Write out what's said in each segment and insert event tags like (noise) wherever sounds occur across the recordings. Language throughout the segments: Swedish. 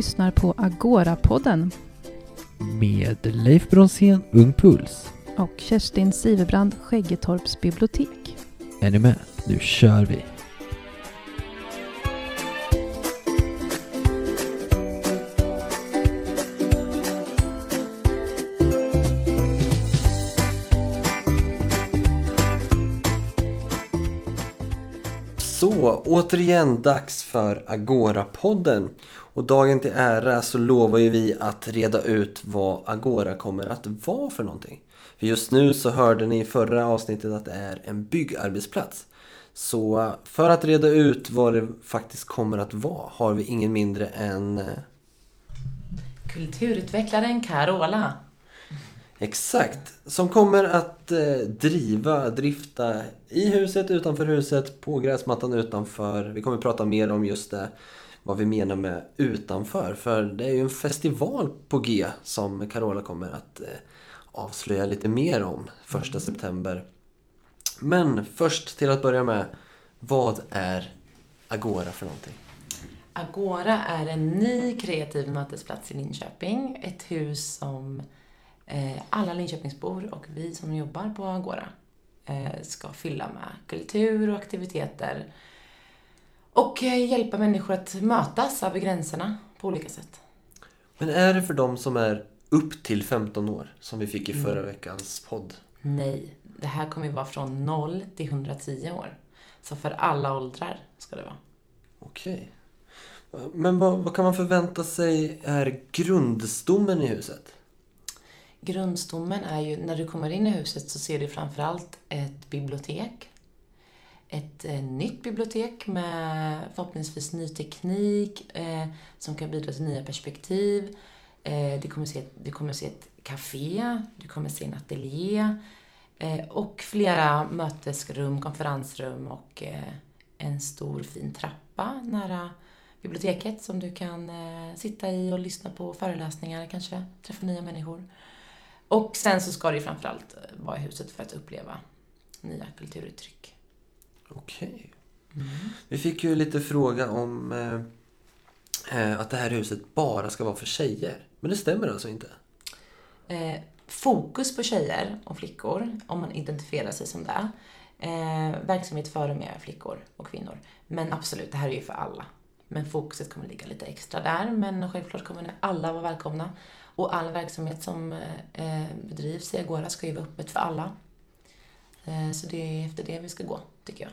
Lyssnar på Agora-podden Med Leif Bronsén, Ung Puls. och Kerstin Sivebrand, Skäggetorps bibliotek. Är ni med? Nu kör vi! Så, återigen dags för Agora-podden. Och dagen till ära så lovar ju vi att reda ut vad Agora kommer att vara för någonting. För just nu så hörde ni i förra avsnittet att det är en byggarbetsplats. Så för att reda ut vad det faktiskt kommer att vara har vi ingen mindre än eh, Kulturutvecklaren Carola. Exakt, som kommer att eh, driva, drifta i huset, utanför huset, på gräsmattan utanför. Vi kommer att prata mer om just det, vad vi menar med utanför. För det är ju en festival på G som Carola kommer att eh, avslöja lite mer om första september. Men först till att börja med, vad är Agora för någonting? Agora är en ny kreativ mötesplats i Linköping. Ett hus som eh, alla Linköpingsbor och vi som jobbar på Agora eh, ska fylla med kultur och aktiviteter. Och eh, hjälpa människor att mötas över gränserna på olika sätt. Men är det för de som är upp till 15 år, som vi fick i förra veckans podd? Nej, det här kommer ju vara från 0 till 110 år. Så för alla åldrar ska det vara. Okej. Men vad, vad kan man förvänta sig är grundstommen i huset? Grundstommen är ju, när du kommer in i huset så ser du framförallt ett bibliotek. Ett eh, nytt bibliotek med förhoppningsvis ny teknik eh, som kan bidra till nya perspektiv. Eh, du, kommer se, du kommer se ett café, du kommer se en ateljé eh, och flera mötesrum, konferensrum och eh, en stor fin trappa nära biblioteket som du kan eh, sitta i och lyssna på föreläsningar, kanske träffa nya människor. Och sen så ska det ju framförallt eh, vara i huset för att uppleva nya kulturuttryck. Okej. Vi fick ju lite fråga om eh, eh, att det här huset bara ska vara för tjejer. Men det stämmer alltså inte? Eh, fokus på tjejer och flickor, om man identifierar sig som det. Eh, verksamhet för och med flickor och kvinnor. Men absolut, det här är ju för alla. Men fokuset kommer ligga lite extra där. Men självklart kommer alla vara välkomna. Och all verksamhet som eh, bedrivs i Agora ska ju vara öppet för alla. Eh, så det är efter det vi ska gå, tycker jag.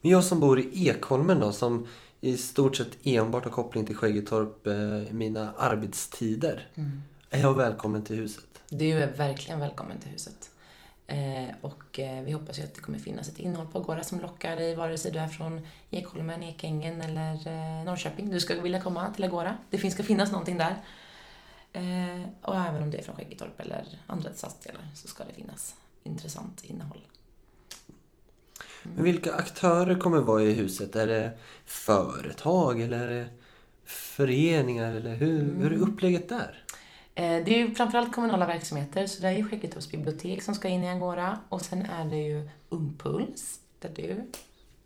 Men jag som bor i Ekholmen då, som i stort sett enbart har koppling till Skäggetorp eh, mina arbetstider. Är jag välkommen till huset? Du är verkligen välkommen till huset. Eh, och eh, vi hoppas ju att det kommer finnas ett innehåll på Agora som lockar dig vare sig du är från Ekholmen, Ekängen eller eh, Norrköping. Du ska vilja komma till Agora. Det finns, ska finnas någonting där. Eh, och även om det är från Skäggetorp eller andra stadsdelar så ska det finnas intressant innehåll. Men vilka aktörer kommer vara i huset? Är det företag eller är det föreningar? Eller hur, hur är upplägget där? Eh, Det är ju framförallt kommunala verksamheter, så det är ju Skäggetorps bibliotek som ska in i Agora. Och sen är det ju Ungpuls, där du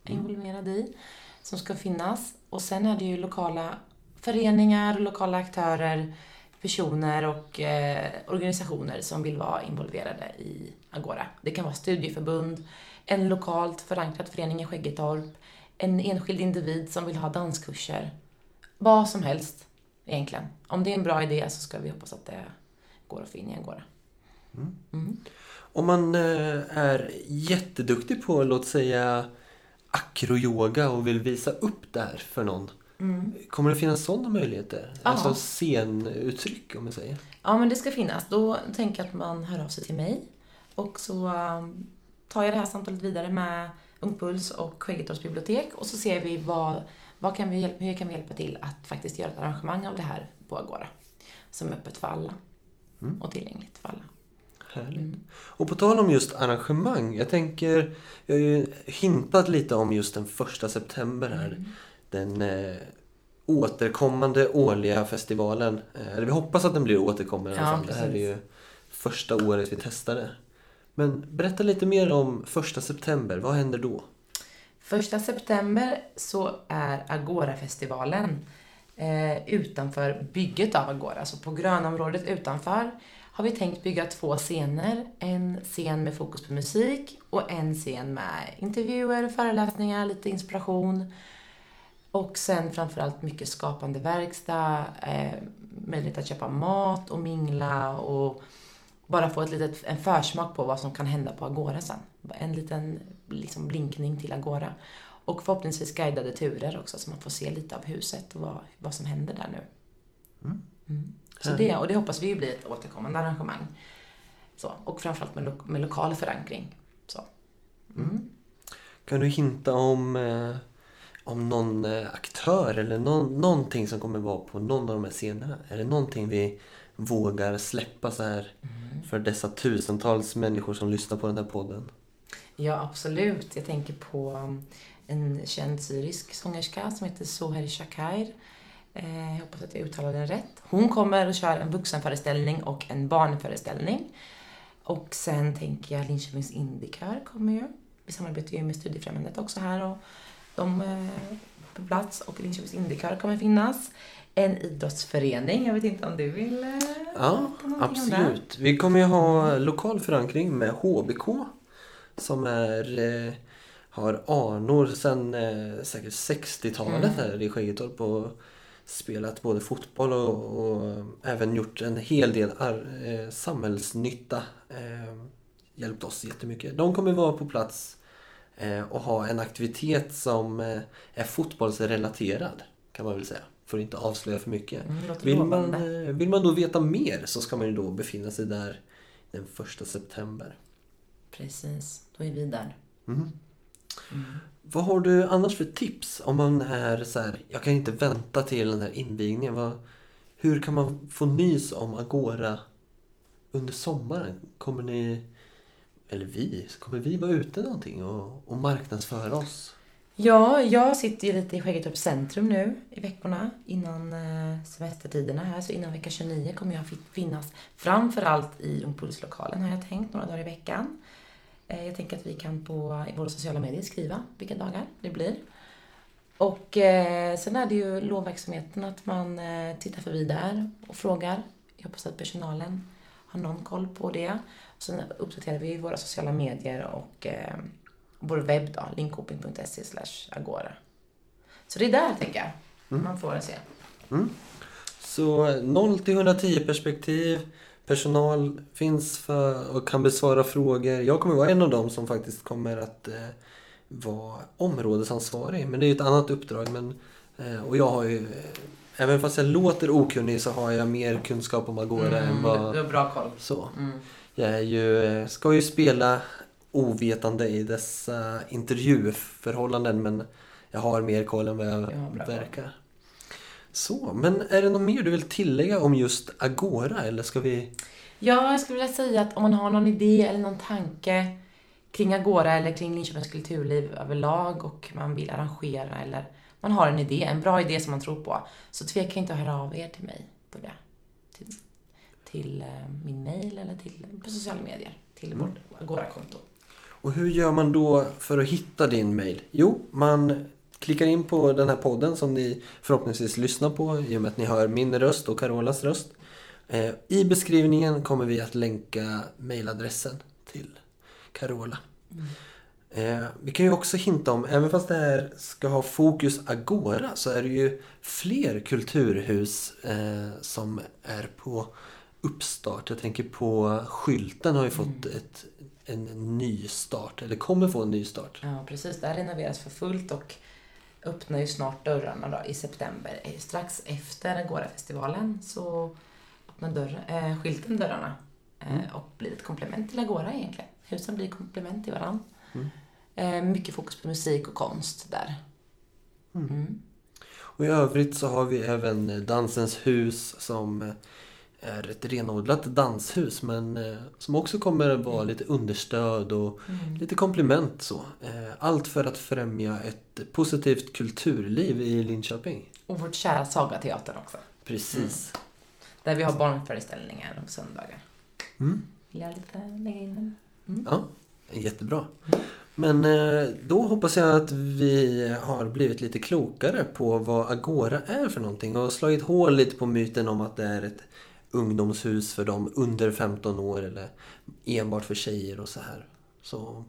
är involverad i, som ska finnas. Och sen är det ju lokala föreningar, lokala aktörer, personer och eh, organisationer som vill vara involverade i Agora. Det kan vara studieförbund, en lokalt förankrad förening i Skäggetorp, en enskild individ som vill ha danskurser. Vad som helst egentligen. Om det är en bra idé så ska vi hoppas att det går att få in i Agora. Om man eh, är jätteduktig på, låt säga, akroyoga och vill visa upp det här för någon. Kommer det finnas sådana möjligheter? Ja. Alltså scenuttryck om man säger. Ja, men det ska finnas. Då tänker jag att man hör av sig till mig och så um, tar jag det här samtalet vidare med Ungpuls och Skäggetorps bibliotek och så ser vi vad, vad kan vi, hur kan vi hjälpa till att faktiskt göra ett arrangemang av det här på Agora som är öppet för alla och tillgängligt för alla. Härligt. Och på tal om just arrangemang. Jag tänker, jag har ju hintat lite om just den första september här. Den eh, återkommande årliga festivalen. Eh, eller vi hoppas att den blir återkommande i alla Ja, fall. Det här är ju första året vi testade. Men berätta lite mer om första september. Vad händer då? Första september så är Agora-festivalen eh, utanför bygget av Agora. Så på grönområdet utanför har vi tänkt bygga två scener. En scen med fokus på musik och en scen med intervjuer, föreläsningar, lite inspiration. Och sen framförallt mycket skapande verkstad, eh, möjlighet att köpa mat och mingla och bara få ett litet, en försmak på vad som kan hända på Agora sen. En liten liksom, blinkning till Agora. Och förhoppningsvis guidade turer också så man får se lite av huset och vad, vad som händer där nu. Mm. Mm. Så det, och det hoppas vi ju blir ett återkommande arrangemang. Så, och framförallt med, lo med lokal förankring. Så. Mm. Kan du hinta om, eh, om någon eh, aktör eller någon, någonting som kommer vara på någon av de här scenerna? Är det någonting vi vågar släppa så här för dessa tusentals människor som lyssnar på den här podden? Ja, absolut. Jag tänker på um, en känd syrisk sångerska som heter Soher Shakair. Eh, jag hoppas att jag uttalade den rätt. Hon kommer och kör en vuxenföreställning och en barnföreställning. Och sen tänker jag Linköpings Indikör kommer ju. Vi samarbetar ju med Studiefrämjandet också här och de är på plats och Linköpings Indikör kommer finnas. En idrottsförening, jag vet inte om du vill eh, Ja, absolut. Vi kommer ju ha lokal förankring med HBK som är, eh, har anor sedan eh, säkert 60-talet Mm. här i Skäggetorp och spelat både fotboll och, och även gjort en hel del ar, eh, samhällsnytta. Eh, hjälpt oss jättemycket. De kommer vara på plats eh, och ha en aktivitet som eh, är fotbollsrelaterad kan man väl säga. För att inte avslöja för mycket. Mm, Vill man, eh, vill man då veta mer så ska man ju då befinna sig där den första september. Precis, då är vi där. Mm. Mm. Vad har du annars för tips om man är så här, jag kan inte vänta till den här invigningen. Vad, hur kan man få nys om Agora under sommaren? Kommer ni, eller vi, kommer vi vara ute någonting och, och marknadsföra oss? Ja, jag sitter ju lite i Skäggetorps centrum nu i veckorna innan eh, semestertiderna här. Så innan vecka 29 kommer jag finnas framförallt i Ungpulslokalen har jag tänkt, några dagar i veckan. Eh, jag tänker att vi kan på i våra sociala medier skriva vilka dagar det blir. Och eh, sen är det ju lovverksamheten att man eh, tittar förbi där och frågar. Jag hoppas att personalen har någon koll på det. Sen uppdaterar vi våra sociala medier och eh, vår webb då, linköping.se agora. Så det är där, tänker jag. Mm. Man får se. Så 0 till 110 perspektiv. Personal finns för och kan besvara frågor. Jag kommer vara en av dem som faktiskt kommer att eh, vara områdesansvarig. Men det är ju ett annat uppdrag. Men, eh, och jag har ju, eh, även fast jag låter okunnig så har jag mer kunskap om Agora än Mm, vad... du har bra koll. Så. Mm. Jag är ju, ska ju spela ovetande i dessa intervjuförhållanden men jag har mer koll än vad jag verkar. Så, men är det något mer du vill tillägga om just Agora eller ska vi... Ja, jag skulle vilja säga att om man har någon idé eller någon tanke kring Agora eller kring Linköpings kulturliv överlag och man vill arrangera eller man har en idé, en bra idé som man tror på, så tveka inte att höra av er till mig på det. Till, eh, min mail eller till, på sociala medier, till Mm. vårt Agora-konto. Och hur gör man då för att hitta din mail? Jo, man klickar in på den här podden som ni förhoppningsvis lyssnar på i och med att ni hör min röst och Carolas röst. Eh, I beskrivningen kommer vi att länka mailadressen till Carola. Eh, vi kan ju också hinta om, även fast det här ska ha fokus Agora så är det ju fler kulturhus som är på uppstart. Jag tänker på Skylten har ju fått ett, en ny start, eller kommer få en ny start. Ja, precis. Det här renoveras för fullt och öppnar ju snart dörrarna då, i september. Eh, Strax efter Agora-festivalen så öppnar dörr, eh, skylten dörrarna eh, och blir ett komplement till Agora egentligen. Husen blir komplement till varandra. Mm. Eh, mycket fokus på musik och konst där. Mm. Och i övrigt så har vi även Dansens hus som eh, är ett renodlat danshus men eh, som också kommer att vara lite understöd och Mm. lite komplement så. Eh, Allt för att främja ett positivt kulturliv i Linköping. Och vårt kära Sagateatern också. Precis. Där vi har barnföreställningar på söndagar. Mm. Vill jag lite lägga in den? Ja, jättebra. Men eh, då hoppas jag att vi har blivit lite klokare på vad Agora är för någonting och slagit hål lite på myten om att det är ett ungdomshus för dem under 15 år eller enbart för tjejer och så här. Så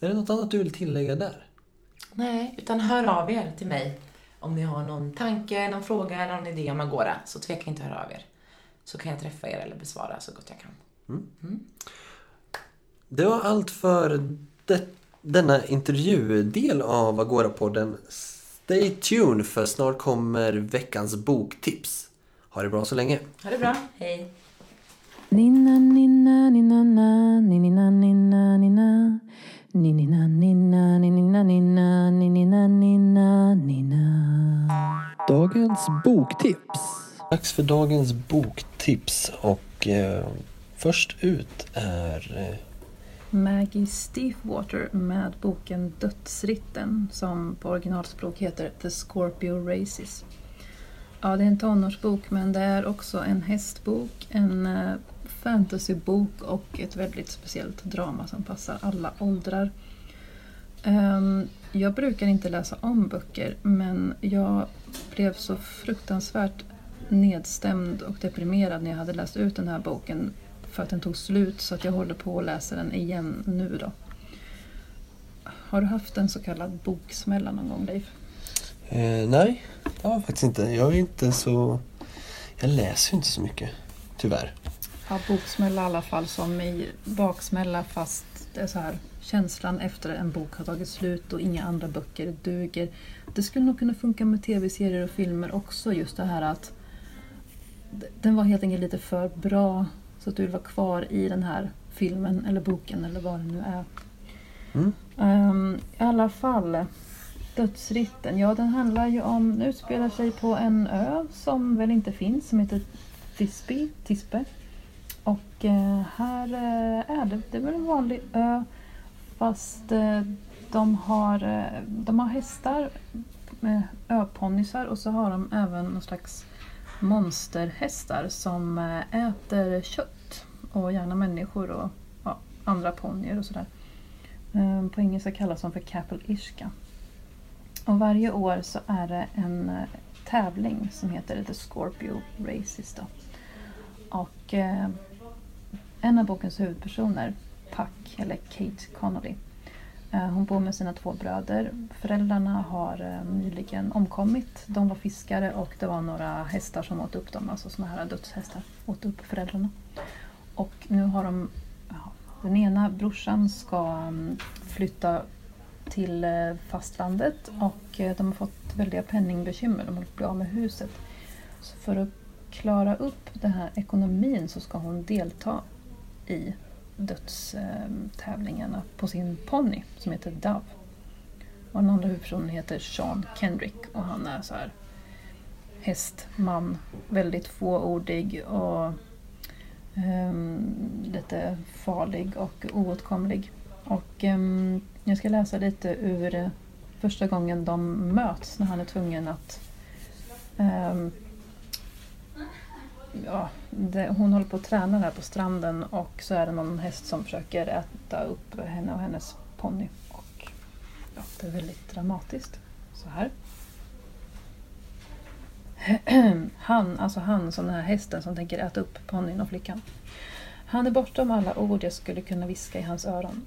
är det något annat du vill tillägga där? Nej, utan hör av er till mig om ni har någon tanke, någon fråga eller någon idé om Agora. Så tveka inte att höra av er. Så kan jag träffa er eller besvara så gott jag kan. Det var allt för det, denna intervjudel av Agora-podden. Stay tuned för snart kommer veckans boktips. Ha det bra så länge. Ha det bra, hej! Ninna, ninna, ninna, na, ninna, ninna, ninna. Ninna, ninna, ninna, ninna, ninna, ninna, ninna. Dagens boktips. Dags för dagens boktips och eh, först ut är eh, Maggie Stiefwater med boken Dödsritten som på originalspråk heter The Scorpio Races. Ja, det är en tonårsbok men det är också en hästbok, en eh, fantasybok och ett väldigt speciellt drama som passar alla åldrar. Ehm, jag brukar inte läsa om böcker men jag blev så fruktansvärt nedstämd och deprimerad när jag hade läst ut den här boken för att den tog slut så att jag håller på att läsa den igen nu då. Har du haft en så kallad boksmälla någon gång Leif? Eh, nej, det har jag faktiskt inte. Jag är inte så... Jag läser ju inte så mycket, tyvärr. Ja, boksmälla i alla fall som i baksmälla fast det är så här känslan efter en bok har tagit slut och inga andra böcker duger. Det skulle nog kunna funka med tv-serier och filmer också just det här att den var helt enkelt lite för bra så att du vill vara kvar i den här filmen eller boken eller vad det nu är. Mm. Ehm, I alla fall, Dödsritten. Ja, den handlar ju om, den utspelar sig på en ö som väl inte finns, som heter Tisby, Tispe. Och eh, här eh, är det, det är väl en vanlig ö fast eh, de, har, eh, de har hästar med öponnysar och så har de även någon slags monsterhästar som eh, äter kött och gärna människor och ja, andra ponnyer och sådär. Eh, På engelska kallas de för Capel Ishka. Och varje år så är det en eh, tävling som heter The Scorpio Races. Då. Och eh, en av bokens huvudpersoner, Puck, eller Kate Connolly, eh, hon bor med sina två bröder. Föräldrarna har eh, nyligen omkommit. De var fiskare och det var några hästar som åt upp dem, alltså såna här dödshästar, åt upp föräldrarna. Och nu har de, ja, den ena brorsan ska mm, flytta till eh, fastlandet och eh, de har fått väldiga penningbekymmer. De håller på att bli av med huset. Så för att klara upp den här ekonomin så ska hon delta i dödstävlingarna på sin ponny som heter Dove. Och den andra huvudpersonen heter Sean Kendrick och han är så här hästman, väldigt fåordig och um, lite farlig och oåtkomlig. Och um, jag ska läsa lite ur eh, första gången de möts när han är tvungen att ehm, ja, det, hon håller på att träna här på stranden och så är det någon häst som försöker äta upp henne och hennes ponny. Och ja, det är väldigt dramatiskt. Så här. (clears throat) Han, alltså han som den här hästen som tänker äta upp ponnyn och flickan. Han är bortom alla ord jag skulle kunna viska i hans öron.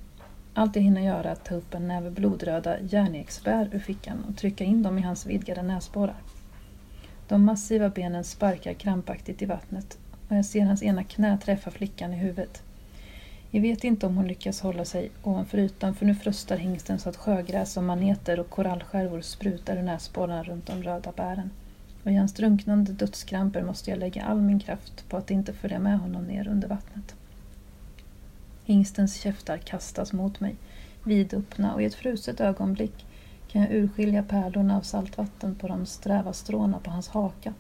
Allt jag hinner göra är att ta upp en näve blodröda järnexbär ur fickan och trycka in dem i hans vidgade näsborrar. De massiva benen sparkar krampaktigt i vattnet och jag ser hans ena knä träffa flickan i huvudet. Jag vet inte om hon lyckas hålla sig ovanför ytan för nu frustar hingsten så att sjögräs och maneter och korallskärvor sprutar ur näsborrarna runt de röda bären. Och i hans drunknande dödskramper måste jag lägga all min kraft på att inte följa med honom ner under vattnet. Hingstens käftar kastas mot mig, vidöppna och i ett fruset ögonblick kan jag urskilja pärlorna av saltvatten på de sträva stråna på hans haka.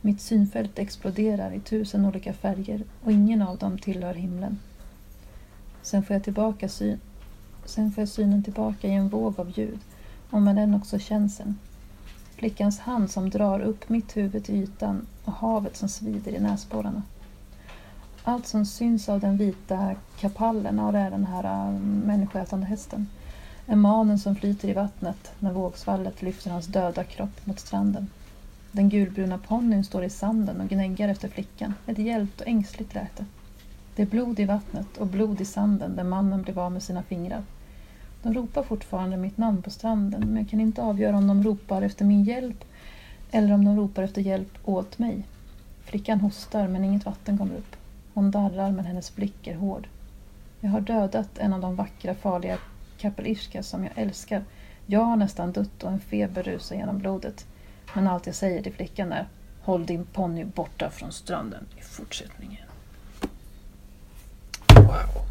Mitt synfält exploderar i tusen olika färger och ingen av dem tillhör himlen. Sen får jag tillbaka syn. Sen får jag synen tillbaka i en våg av ljud och med den också känseln. Flickans hand som drar upp mitt huvud till ytan och havet som svider i näsborrarna. Allt som syns av den vita kapallen och det är den här äh, människoätande hästen Emanen manen som flyter i vattnet när vågsvallet lyfter hans döda kropp mot stranden. Den gulbruna ponnyn står i sanden och gnäggar efter flickan. Ett hjälpt och ängsligt läte. Det är blod i vattnet och blod i sanden där mannen blev av med sina fingrar. De ropar fortfarande mitt namn på stranden men jag kan inte avgöra om de ropar efter min hjälp eller om de ropar efter hjälp åt mig. Flickan hostar men inget vatten kommer upp. Hon darrar men hennes blick är hård. Jag har dödat en av de vackra farliga kapelirska som jag älskar. Jag har nästan dött och en feber rusar genom blodet. Men allt jag säger till flickan är Håll din ponny borta från stranden i fortsättningen. Wow.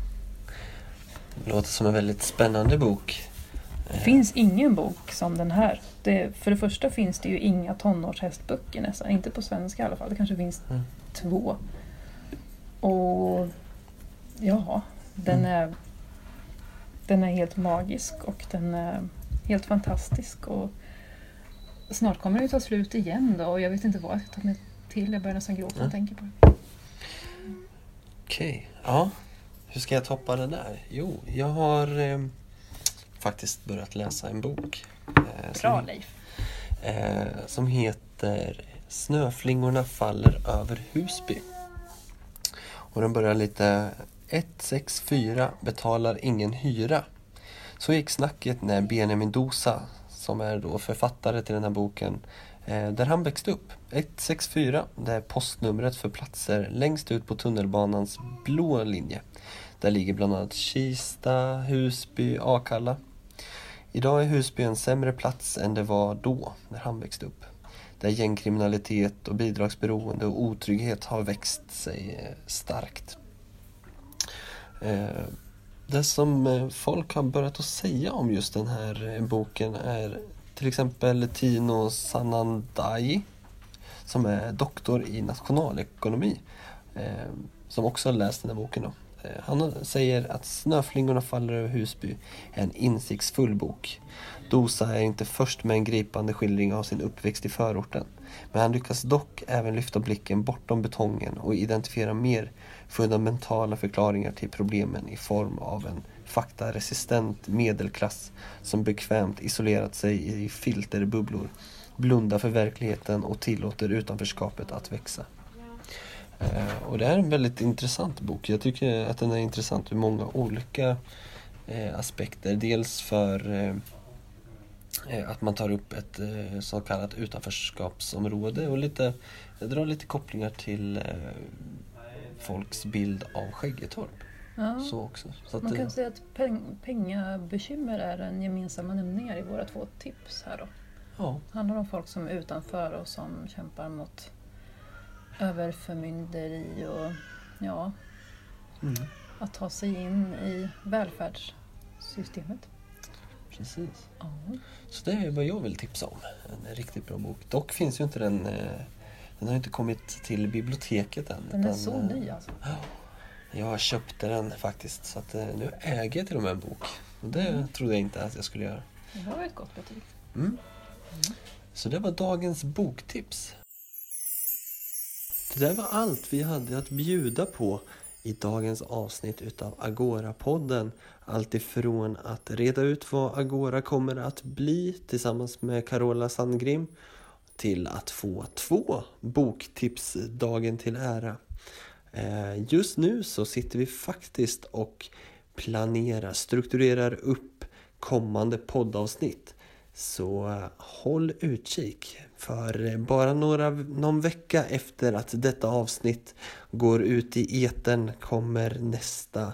Det låter som en väldigt spännande bok. Det finns ingen bok som den här. Det, för det första finns det ju inga tonårshästböcker nästan. Inte på svenska i alla fall. Det kanske finns Mm. två. Och ja, den Mm. är den är helt magisk och den är helt fantastisk. Och snart kommer det ta slut igen då och jag vet inte vad jag ska ta mig till. Jag börjar nästan gråta när jag tänker på det. Okej, ja. Hur ska jag toppa det där? Jo, jag har eh, faktiskt börjat läsa en bok. Eh, som, Bra Leif. eh, som heter Snöflingorna faller över Husby. Och den börjar lite 164 betalar ingen hyra. Så gick snacket när Benjamin Dosa, som är då författare till den här boken, eh, där han växte upp. 164, det är postnumret för platser längst ut på tunnelbanans blå linje. Där ligger bland annat Kista, Husby, Akalla. Idag är Husby en sämre plats än det var då, när han växte upp. Där gängkriminalitet och bidragsberoende och otrygghet har växt sig eh, starkt. Eh, det som eh, folk har börjat att säga om just den här boken är till exempel Tino Sanandaji som är doktor i nationalekonomi som också har läst den här boken. Då. Han säger att Snöflingorna faller över Husby är en insiktsfull bok. Dosa är inte först med en gripande skildring av sin uppväxt i förorten. Men han lyckas dock även lyfta blicken bortom betongen och identifiera mer fundamentala förklaringar till problemen i form av en faktaresistent medelklass som bekvämt isolerat sig i filterbubblor, blundar för verkligheten och tillåter utanförskapet att växa. Eh, och det är en väldigt intressant bok. Jag tycker att den är intressant ur många olika eh, aspekter. Dels för eh, att man tar upp ett eh, så kallat utanförskapsområde och lite, drar lite kopplingar till eh, folks bild av Skäggetorp. Ja. Så också. Så Man eh, kan säga att peng, pengabekymmer är en gemensamma nämnare i våra två tips här då. ja, Det handlar om folk som är utanför och som kämpar mot överförmynderi och ja, mm, att ta sig in i välfärdssystemet. Precis. Ja. Så det är vad jag vill tipsa om. En riktigt bra bok. Dock finns ju inte den, eh, den har inte kommit till biblioteket än. Den är utan, så eh, ny alltså. Jag köpte den faktiskt så att eh, nu äger jag till och med en bok. Och det Mm. trodde jag inte att jag skulle göra. Det var ett gott betyg. Mm. Så det var dagens boktips. Det där var allt vi hade att bjuda på i dagens avsnitt utav Agora-podden. Allt ifrån att reda ut vad Agora kommer att bli tillsammans med Carola Sandgrim till att få två boktips dagen till ära. Eh, just nu så sitter vi faktiskt och planerar, strukturerar upp kommande poddavsnitt. Så håll utkik. För bara några, någon vecka efter att detta avsnitt går ut i etern kommer nästa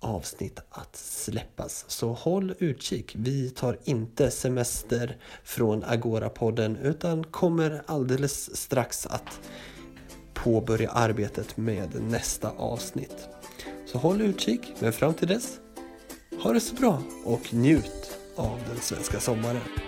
avsnitt att släppas. Så håll utkik. Vi tar inte semester från Agora-podden utan kommer alldeles strax att påbörja arbetet med nästa avsnitt. Så håll utkik, men fram till dess, ha det så bra och njut av den svenska sommaren.